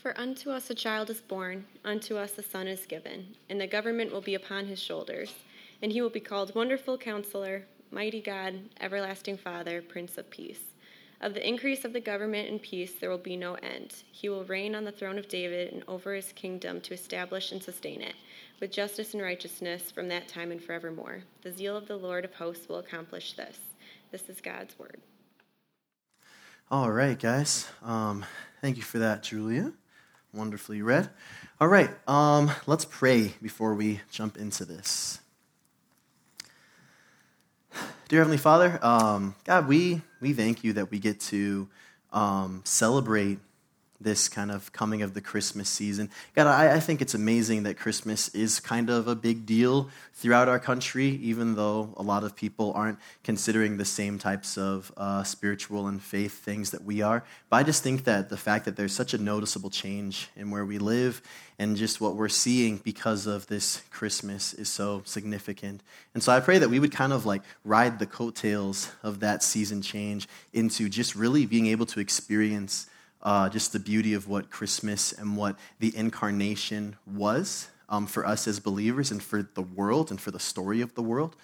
For unto us a child is born, unto us a son is given, and the government will be upon his shoulders. And he will be called Wonderful Counselor, Mighty God, Everlasting Father, Prince of Peace. Of the increase of the government and peace there will be no end. He will reign on the throne of David and over his kingdom to establish and sustain it, with justice and righteousness from that time and forevermore. The zeal of the Lord of hosts will accomplish this. This is God's word. All right, guys. Um, thank you for that, Julia. Wonderfully read. All right, um, let's pray before we jump into this. Dear Heavenly Father, um, God, we, we thank you that we get to um, celebrate this kind of coming of the Christmas season. God, I, I, think it's amazing that Christmas is kind of a big deal throughout our country, even though a lot of people aren't considering the same types of uh, spiritual and faith things that we are. But I just think that the fact that there's such a noticeable change in where we live and just what we're seeing because of this Christmas is so significant. And so I pray that we would kind of like ride the coattails of that season change into just really being able to experience uh, just the beauty of what Christmas and what the incarnation was um, for us as believers and for the world and for the story of the world.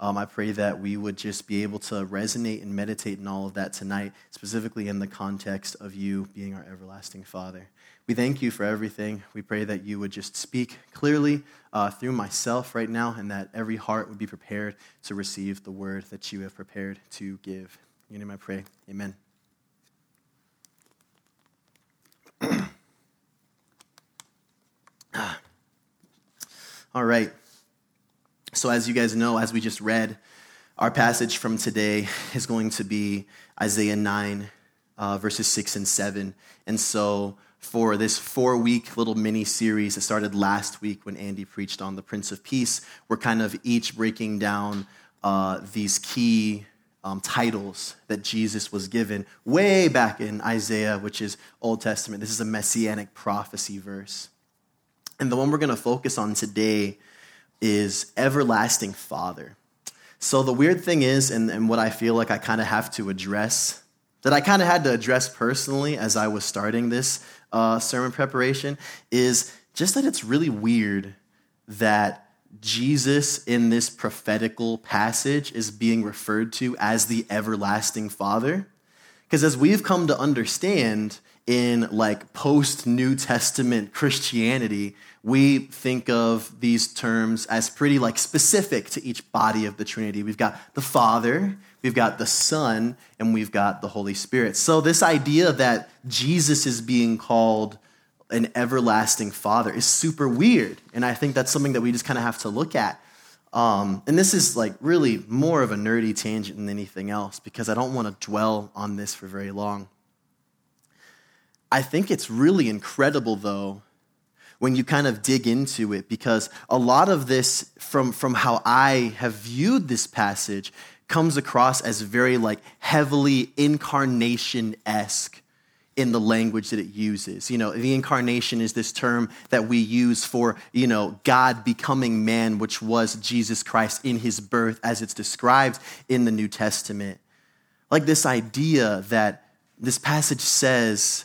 Um, I pray that we would just be able to resonate and meditate in all of that tonight, specifically in the context of you being our everlasting Father. We thank you for everything. We pray that you would just speak clearly uh, through myself right now, and that every heart would be prepared to receive the word that you have prepared to give. In your name I pray. Amen. All right. So, as you guys know, as we just read, our passage from today is going to be Isaiah 9, uh, verses 6 and 7. And so, for this four week little mini series that started last week when Andy preached on the Prince of Peace, we're kind of each breaking down uh, these key um, titles that Jesus was given way back in Isaiah, which is Old Testament. This is a messianic prophecy verse. And the one we're going to focus on today is Everlasting Father. So the weird thing is, and, and what I feel like I kind of have to address, that I kind of had to address personally as I was starting this uh, sermon preparation, is just that it's really weird that Jesus in this prophetical passage is being referred to as the everlasting Father. Because as we've come to understand in like post New Testament Christianity, we think of these terms as pretty like specific to each body of the Trinity. We've got the Father, we've got the Son, and we've got the Holy Spirit. So this idea that Jesus is being called an everlasting father is super weird. And I think that's something that we just kind of have to look at. Um, and this is like really more of a nerdy tangent than anything else because I don't want to dwell on this for very long. I think it's really incredible, though, when you kind of dig into it because a lot of this, from, from how I have viewed this passage, comes across as very like heavily incarnation esque in the language that it uses. You know, the incarnation is this term that we use for, you know, God becoming man, which was Jesus Christ in his birth as it's described in the New Testament. Like this idea that this passage says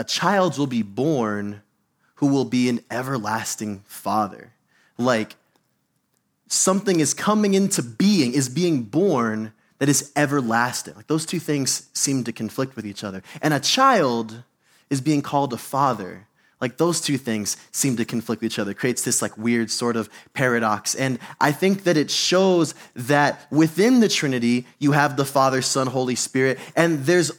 a child will be born who will be an everlasting father. Like something is coming into being, is being born that is everlasting. Like those two things seem to conflict with each other. And a child is being called a father. Like those two things seem to conflict with each other. It creates this like weird sort of paradox. And I think that it shows that within the Trinity, you have the Father, Son, Holy Spirit, and there's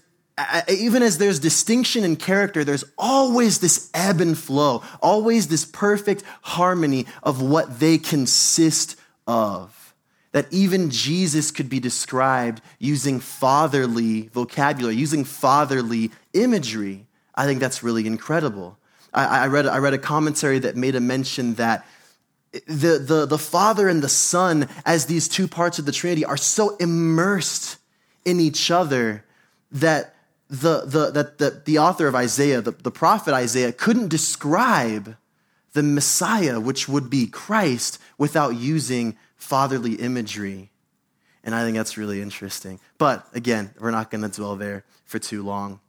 even as there's distinction in character, there's always this ebb and flow, always this perfect harmony of what they consist of that even Jesus could be described using fatherly vocabulary, using fatherly imagery. I think that's really incredible. I, I, read, I read a commentary that made a mention that the, the, the Father and the Son, as these two parts of the Trinity, are so immersed in each other that the, the, that the, the author of Isaiah, the, the prophet Isaiah, couldn't describe the Messiah, which would be Christ, without using fatherly imagery. And I think that's really interesting. But again, we're not going to dwell there for too long.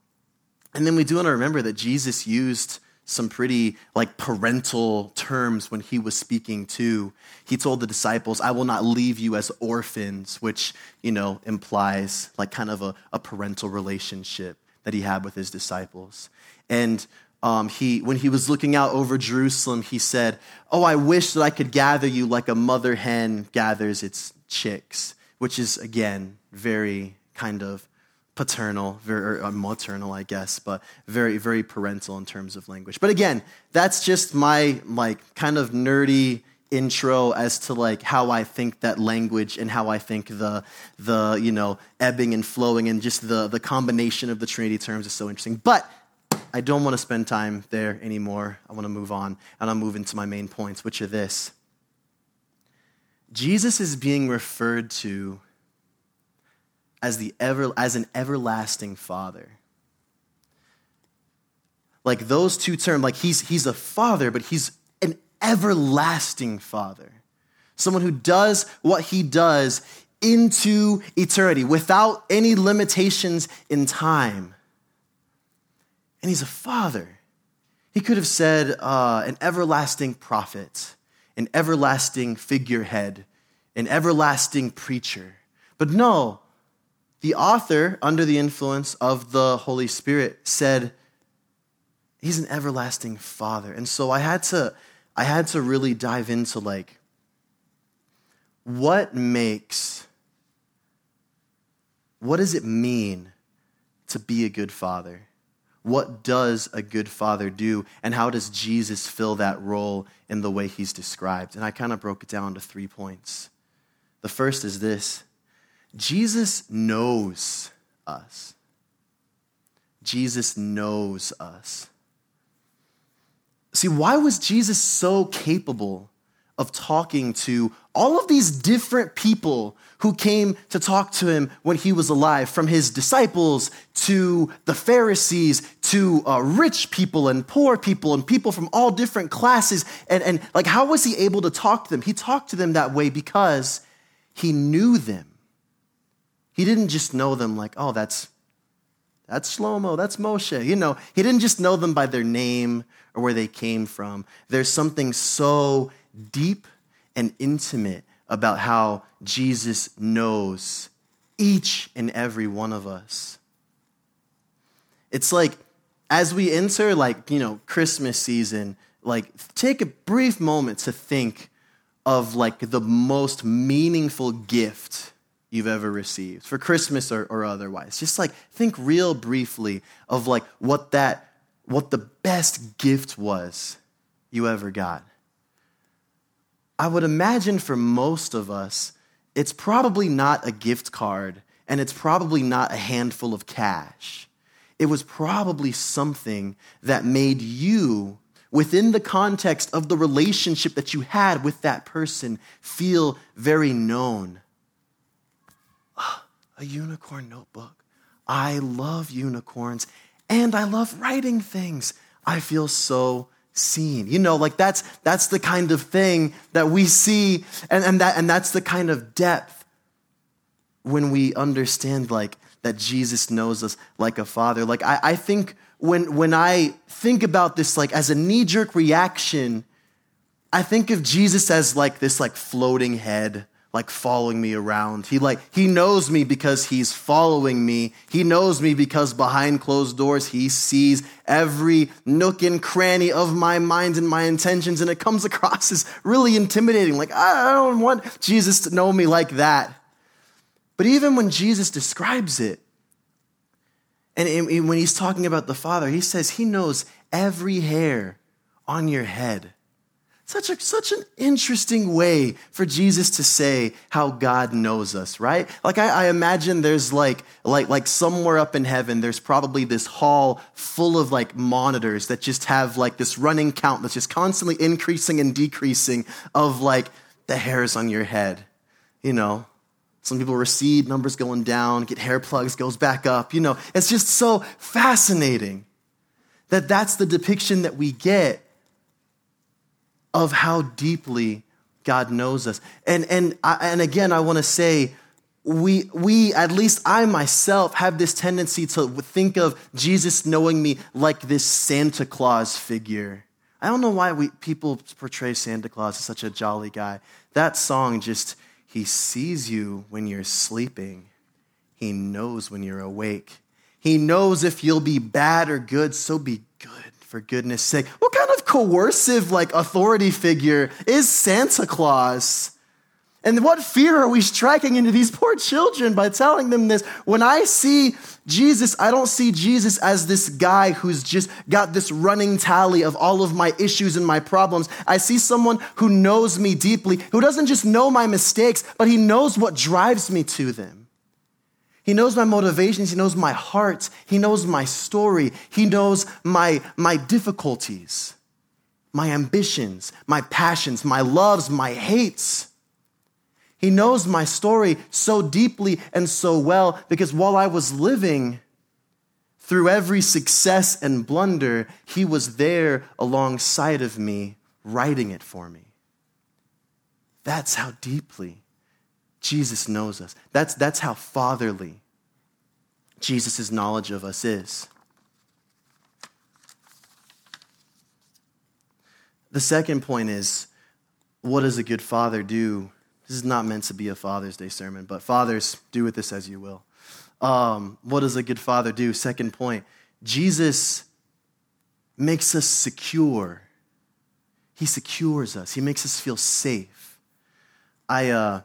And then we do want to remember that Jesus used some pretty like parental terms when he was speaking to. He told the disciples, I will not leave you as orphans, which, you know, implies like kind of a, a parental relationship that he had with his disciples. And um, he, when he was looking out over Jerusalem, he said, Oh, I wish that I could gather you like a mother hen gathers its chicks, which is, again, very kind of paternal, very, or er, uh, maternal, I guess, but very, very parental in terms of language. But again, that's just my like kind of nerdy intro as to like how I think that language and how I think the the you know ebbing and flowing and just the the combination of the Trinity terms is so interesting. But I don't want to spend time there anymore. I want to move on and I'll move into my main points, which are this. Jesus is being referred to as, the ever, as an everlasting father. Like those two terms, like he's, he's a father, but he's an everlasting father. Someone who does what he does into eternity without any limitations in time. And he's a father. He could have said uh, an everlasting prophet, an everlasting figurehead, an everlasting preacher. But no, the author, under the influence of the Holy Spirit, said, He's an everlasting father. And so I had to, I had to really dive into like, what makes, what does it mean to be a good father? What does a good father do? And how does Jesus fill that role in the way he's described? And I kind of broke it down to three points. The first is this Jesus knows us. Jesus knows us. See, why was Jesus so capable of talking to all of these different people who came to talk to him when he was alive, from his disciples to the Pharisees to uh, rich people and poor people and people from all different classes. And, and like, how was he able to talk to them? He talked to them that way because he knew them. He didn't just know them like, oh, that's that's Shlomo, that's Moshe. You know, he didn't just know them by their name or where they came from. There's something so deep and intimate about how Jesus knows each and every one of us. It's like as we enter like, you know, Christmas season, like take a brief moment to think of like the most meaningful gift you've ever received for Christmas or, or otherwise. Just like think real briefly of like what that what the best gift was you ever got. I would imagine for most of us, it's probably not a gift card and it's probably not a handful of cash. It was probably something that made you within the context of the relationship that you had with that person, feel very known. A unicorn notebook. I love unicorns and I love writing things. I feel so seen. You know, like that's that's the kind of thing that we see, and, and that and that's the kind of depth when we understand like that Jesus knows us like a father. Like I, I think when, when I think about this, like as a knee jerk reaction, I think of Jesus as like this like floating head, like following me around. He like, he knows me because he's following me. He knows me because behind closed doors, he sees every nook and cranny of my mind and my intentions. And it comes across as really intimidating. Like, I don't want Jesus to know me like that. But even when Jesus describes it, and when he's talking about the Father, he says he knows every hair on your head. Such, a, such an interesting way for Jesus to say how God knows us, right? Like I, I, imagine there's like, like, like somewhere up in heaven, there's probably this hall full of like monitors that just have like this running count that's just constantly increasing and decreasing of like the hairs on your head, you know? Some people recede, numbers going down, get hair plugs, goes back up. You know, it's just so fascinating that that's the depiction that we get of how deeply God knows us. And, and, and again, I want to say we, we, at least I myself, have this tendency to think of Jesus knowing me like this Santa Claus figure. I don't know why we, people portray Santa Claus as such a jolly guy. That song just, he sees you when you're sleeping, he knows when you're awake. He knows if you'll be bad or good, so be good for goodness sake. What kind coercive, like, authority figure is Santa Claus? And what fear are we striking into these poor children by telling them this? When I see Jesus, I don't see Jesus as this guy who's just got this running tally of all of my issues and my problems. I see someone who knows me deeply, who doesn't just know my mistakes, but he knows what drives me to them. He knows my motivations, he knows my heart, he knows my story, he knows my, my difficulties, my ambitions, my passions, my loves, my hates. He knows my story so deeply and so well because while I was living through every success and blunder, He was there alongside of me, writing it for me. That's how deeply Jesus knows us. That's, that's how fatherly Jesus' knowledge of us is. The second point is what does a good father do this is not meant to be a Father's Day sermon, but fathers, do with this as you will. Um, what does a good father do? Second point Jesus makes us secure. He secures us, He makes us feel safe. I, uh,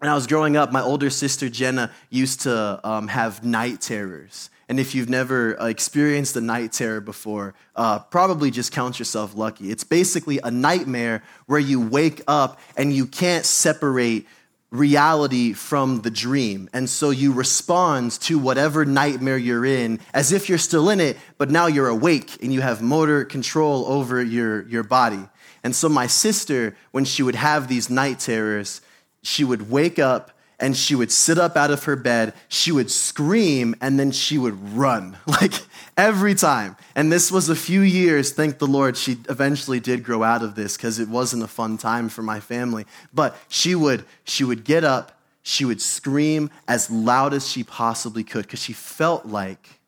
when I was growing up, my older sister Jenna used to um, have night terrors. And if you've never uh, experienced a night terror before, uh, probably just count yourself lucky. It's basically a nightmare where you wake up and you can't separate reality from the dream. And so you respond to whatever nightmare you're in as if you're still in it, but now you're awake and you have motor control over your, your body. And so my sister, when she would have these night terrors, she would wake up and she would sit up out of her bed, she would scream, and then she would run, like every time. And this was a few years, thank the Lord, she eventually did grow out of this because it wasn't a fun time for my family. But she would, she would get up, she would scream as loud as she possibly could because she felt like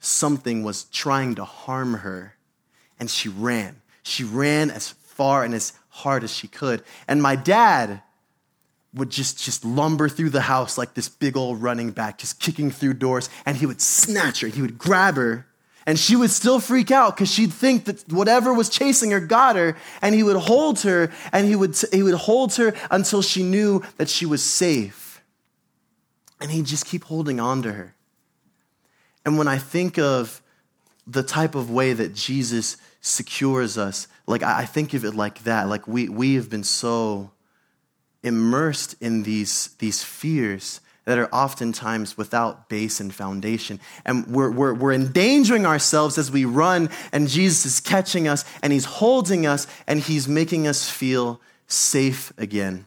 something was trying to harm her. And she ran. She ran as far and as hard as she could. And my dad, would just, just lumber through the house like this big old running back, just kicking through doors, and he would snatch her, he would grab her, and she would still freak out because she'd think that whatever was chasing her got her, and he would hold her, and he would, he would hold her until she knew that she was safe. And he'd just keep holding on to her. And when I think of the type of way that Jesus secures us, like I think of it like that. Like we, we have been so immersed in these, these fears that are oftentimes without base and foundation. And we're, we're, we're endangering ourselves as we run, and Jesus is catching us, and He's holding us, and He's making us feel safe again.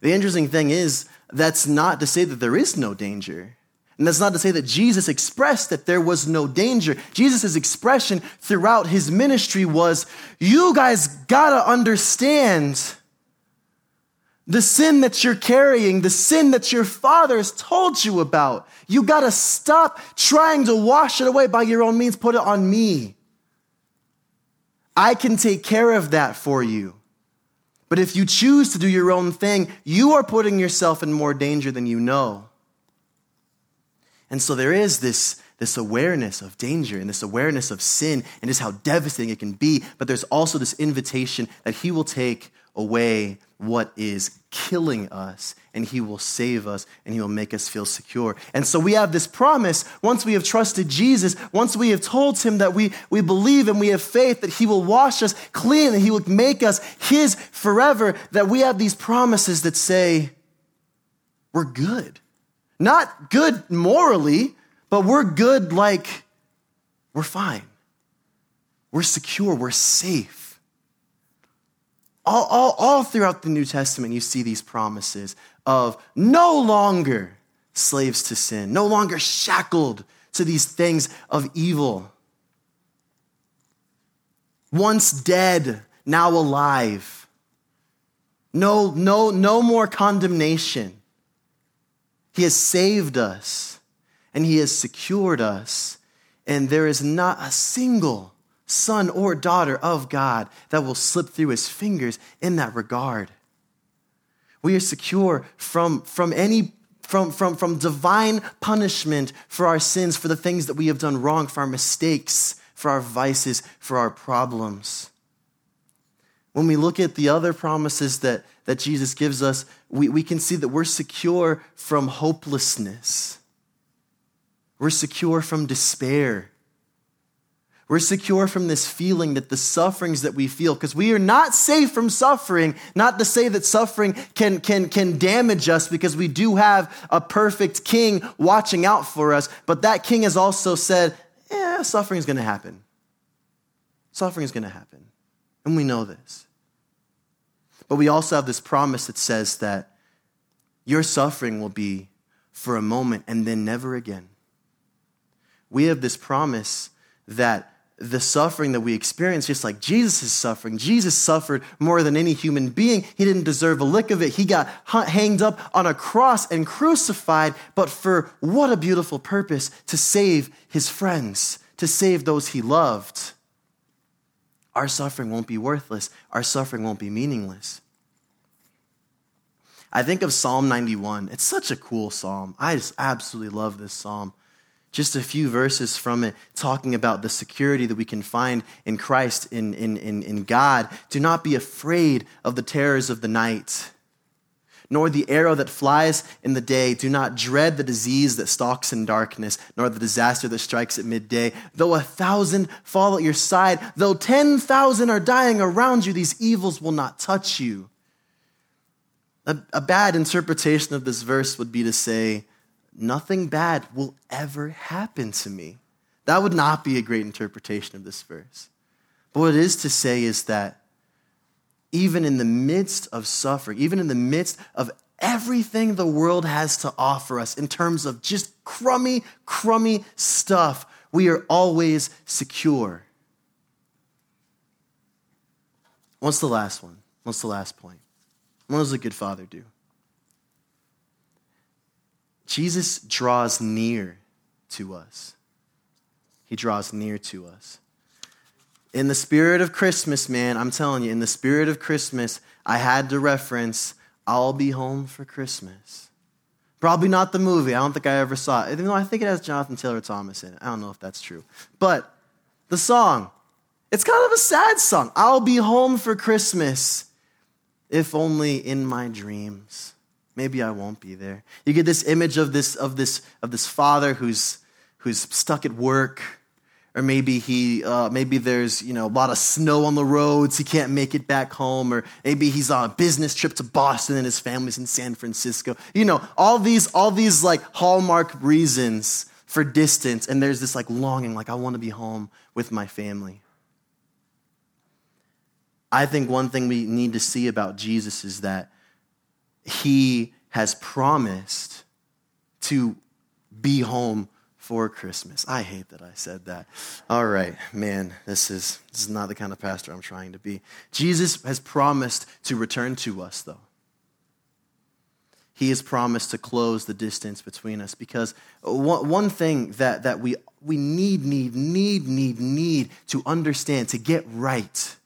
The interesting thing is, that's not to say that there is no danger. And that's not to say that Jesus expressed that there was no danger. Jesus' expression throughout his ministry was, You guys gotta understand the sin that you're carrying, the sin that your father has told you about. You got to stop trying to wash it away by your own means. Put it on me. I can take care of that for you. But if you choose to do your own thing, you are putting yourself in more danger than you know. And so there is this, this awareness of danger and this awareness of sin and just how devastating it can be. But there's also this invitation that He will take away what is killing us, and He will save us, and He will make us feel secure. And so we have this promise once we have trusted Jesus, once we have told Him that we, we believe and we have faith that He will wash us clean, that He will make us His forever, that we have these promises that say, we're good. Not good morally, but we're good like we're fine. We're secure, we're safe. All, all, all throughout the New Testament, you see these promises of no longer slaves to sin, no longer shackled to these things of evil. Once dead, now alive. No, no, no more condemnation. He has saved us and he has secured us. And there is not a single son or daughter of God that will slip through his fingers in that regard. We are secure from, from any from, from, from divine punishment for our sins, for the things that we have done wrong, for our mistakes, for our vices, for our problems. When we look at the other promises that, that Jesus gives us, we, we can see that we're secure from hopelessness. We're secure from despair. We're secure from this feeling that the sufferings that we feel, because we are not safe from suffering, not to say that suffering can, can, can damage us because we do have a perfect king watching out for us, but that king has also said, yeah, suffering is going to happen. Suffering is going to happen. And we know this. But we also have this promise that says that your suffering will be for a moment and then never again. We have this promise that the suffering that we experience, just like Jesus' is suffering. Jesus suffered more than any human being. He didn't deserve a lick of it. He got hanged up on a cross and crucified, but for what a beautiful purpose to save his friends, to save those he loved. Our suffering won't be worthless, our suffering won't be meaningless. I think of Psalm 91. It's such a cool psalm. I just absolutely love this psalm just a few verses from it talking about the security that we can find in Christ, in, in, in, in God. Do not be afraid of the terrors of the night, nor the arrow that flies in the day. Do not dread the disease that stalks in darkness, nor the disaster that strikes at midday. Though a thousand fall at your side, though 10,000 are dying around you, these evils will not touch you. A, a bad interpretation of this verse would be to say, nothing bad will ever happen to me. That would not be a great interpretation of this verse. But what it is to say is that even in the midst of suffering, even in the midst of everything the world has to offer us in terms of just crummy, crummy stuff, we are always secure. What's the last one? What's the last point? What does a good father do? Jesus draws near to us. He draws near to us. In the spirit of Christmas, man, I'm telling you, in the spirit of Christmas, I had to reference I'll Be Home for Christmas. Probably not the movie. I don't think I ever saw it. Even though I think it has Jonathan Taylor Thomas in it. I don't know if that's true. But the song, it's kind of a sad song. I'll be home for Christmas, if only in my dreams. Maybe I won't be there. You get this image of this, of this, of this father who's, who's stuck at work, or maybe he, uh, maybe there's you know a lot of snow on the roads. He can't make it back home, or maybe he's on a business trip to Boston and his family's in San Francisco. You know, all these, all these like hallmark reasons for distance, and there's this like longing, like I want to be home with my family. I think one thing we need to see about Jesus is that he has promised to be home for Christmas. I hate that I said that. All right, man, this is, this is not the kind of pastor I'm trying to be. Jesus has promised to return to us, though. He has promised to close the distance between us because one, thing that, that we, we need, need, need, need, need to understand, to get right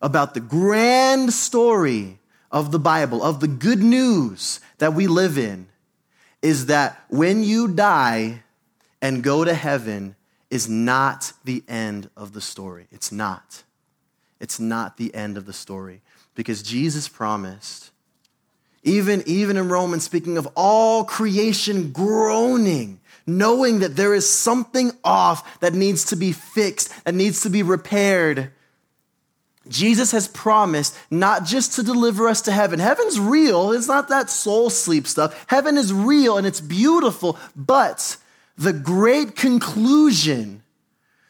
about the grand story of the Bible, of the good news that we live in, is that when you die and go to heaven is not the end of the story. It's not. It's not the end of the story because Jesus promised, even, even in Romans, speaking of all creation groaning, knowing that there is something off that needs to be fixed, that needs to be repaired Jesus has promised not just to deliver us to heaven. Heaven's real, it's not that soul sleep stuff. Heaven is real and it's beautiful, but the great conclusion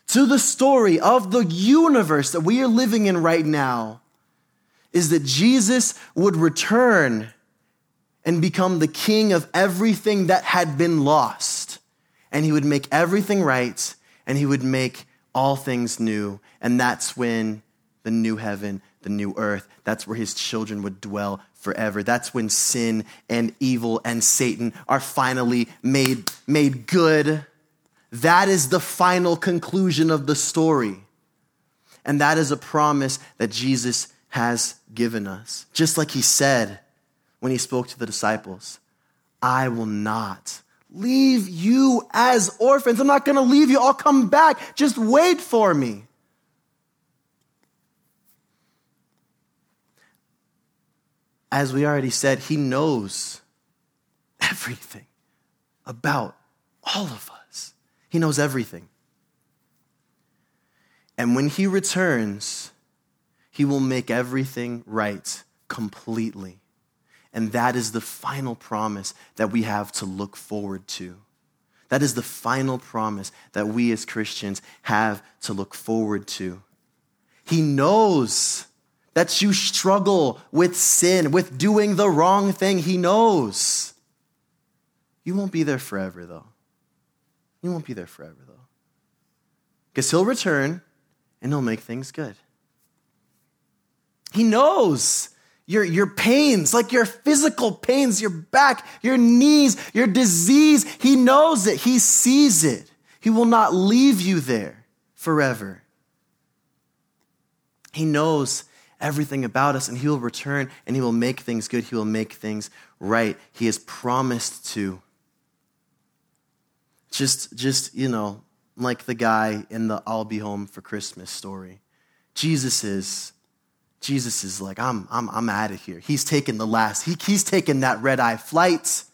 to the story of the universe that we are living in right now is that Jesus would return and become the king of everything that had been lost. And he would make everything right and he would make all things new. And that's when the new heaven, the new earth. That's where his children would dwell forever. That's when sin and evil and Satan are finally made, made good. That is the final conclusion of the story. And that is a promise that Jesus has given us. Just like he said when he spoke to the disciples I will not leave you as orphans. I'm not going to leave you. I'll come back. Just wait for me. As we already said, he knows everything about all of us. He knows everything. And when he returns, he will make everything right completely. And that is the final promise that we have to look forward to. That is the final promise that we as Christians have to look forward to. He knows that you struggle with sin, with doing the wrong thing. He knows. You won't be there forever, though. You won't be there forever, though. Because he'll return and he'll make things good. He knows your, your pains, like your physical pains, your back, your knees, your disease. He knows it. He sees it. He will not leave you there forever. He knows everything about us, and He will return and He will make things good. He will make things right. He has promised to. Just, just you know, like the guy in the I'll be home for Christmas story. Jesus is Jesus is like, I'm, I'm, I'm out of here. He's taking the last, he, he's taking that red eye flight.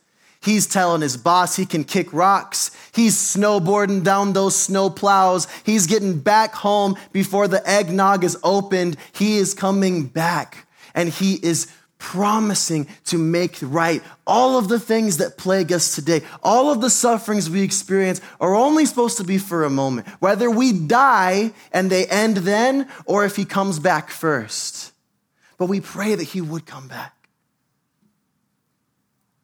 He's telling his boss he can kick rocks. He's snowboarding down those snow plows. He's getting back home before the eggnog is opened. He is coming back and he is promising to make right all of the things that plague us today. All of the sufferings we experience are only supposed to be for a moment, whether we die and they end then or if he comes back first. But we pray that he would come back.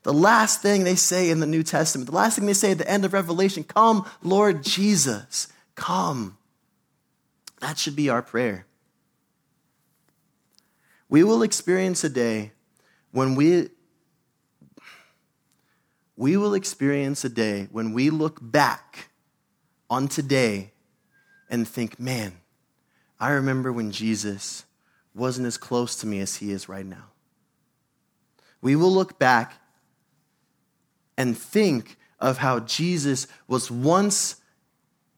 The last thing they say in the New Testament, the last thing they say at the end of Revelation, come, Lord Jesus, come. That should be our prayer we will experience a day when we we will experience a day when we look back on today and think, man, I remember when Jesus wasn't as close to me as he is right now. We will look back and think of how Jesus was once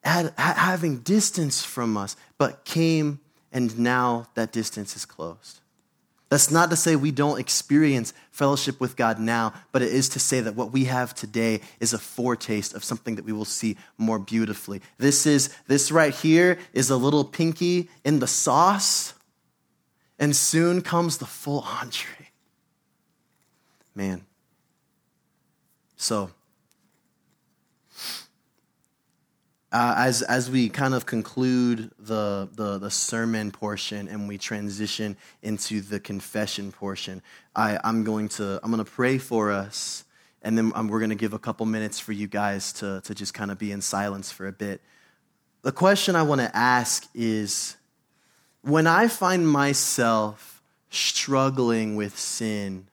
having distance from us, but came and now that distance is closed. That's not to say we don't experience fellowship with God now, but it is to say that what we have today is a foretaste of something that we will see more beautifully. This is this right here is a little pinky in the sauce, and soon comes the full entree. Man. So, Uh, as, as we kind of conclude the, the, the, sermon portion and we transition into the confession portion, I, I'm going to I'm going to pray for us, and then um, we're going to give a couple minutes for you guys to, to just kind of be in silence for a bit. The question I want to ask is when I find myself struggling with sin,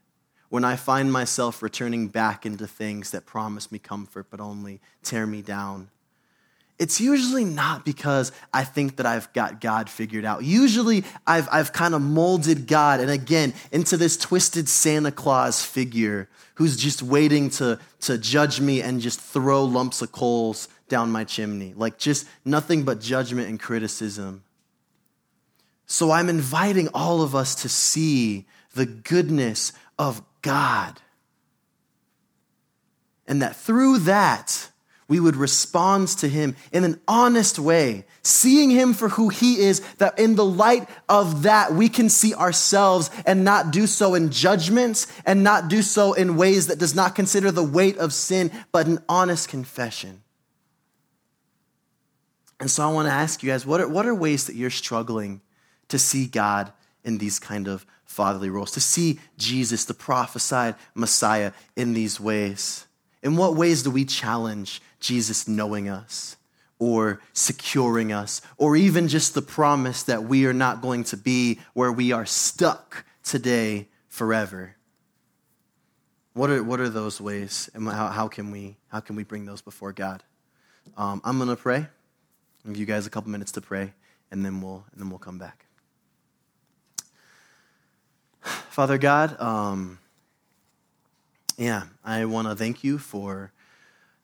when I find myself returning back into things that promise me comfort but only tear me down, it's usually not because I think that I've got God figured out. Usually I've, I've kind of molded God, and again, into this twisted Santa Claus figure who's just waiting to, to judge me and just throw lumps of coals down my chimney. Like just nothing but judgment and criticism. So I'm inviting all of us to see the goodness of God. And that through that, we would respond to him in an honest way, seeing him for who he is, that in the light of that, we can see ourselves and not do so in judgments and not do so in ways that does not consider the weight of sin, but an honest confession. And so I want to ask you guys, what are, what are ways that you're struggling to see God in these kind of fatherly roles, to see Jesus, the prophesied Messiah, in these ways? In what ways do we challenge Jesus knowing us? or securing us, or even just the promise that we are not going to be where we are stuck today forever. What are, what are those ways, and how, how, can we, how can we bring those before God? Um, I'm going to pray. I'll give you guys a couple minutes to pray, and then we'll, and then we'll come back. Father God, um, yeah, I want to thank you for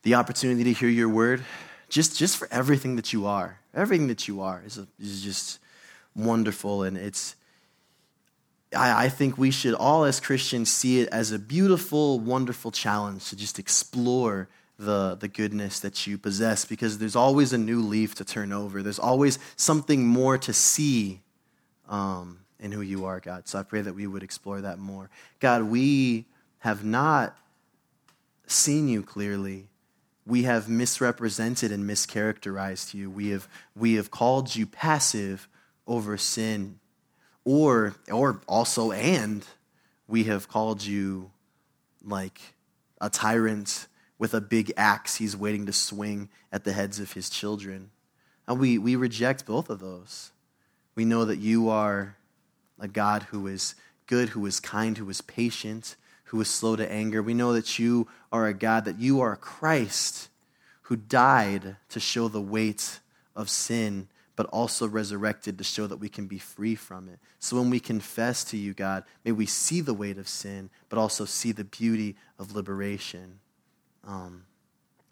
the opportunity to hear your word, just, just for everything that you are. Everything that you are is, a, is just wonderful, and it's, I, I think we should all, as Christians, see it as a beautiful, wonderful challenge to just explore the, the goodness that you possess because there's always a new leaf to turn over. There's always something more to see um, in who you are, God. So I pray that we would explore that more. God, we have not seen you clearly. We have misrepresented and mischaracterized you. We have, we have called you passive over sin or or also and we have called you like a tyrant with a big axe he's waiting to swing at the heads of his children and we we reject both of those we know that you are a god who is good who is kind who is patient who is slow to anger we know that you are a god that you are a christ who died to show the weight of sin but also resurrected to show that we can be free from it. So when we confess to you, God, may we see the weight of sin, but also see the beauty of liberation. Um,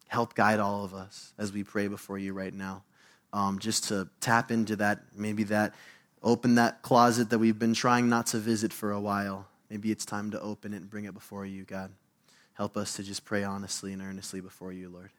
help guide all of us as we pray before you right now. Um, just to tap into that, maybe that, open that closet that we've been trying not to visit for a while. Maybe it's time to open it and bring it before you, God. Help us to just pray honestly and earnestly before you, Lord.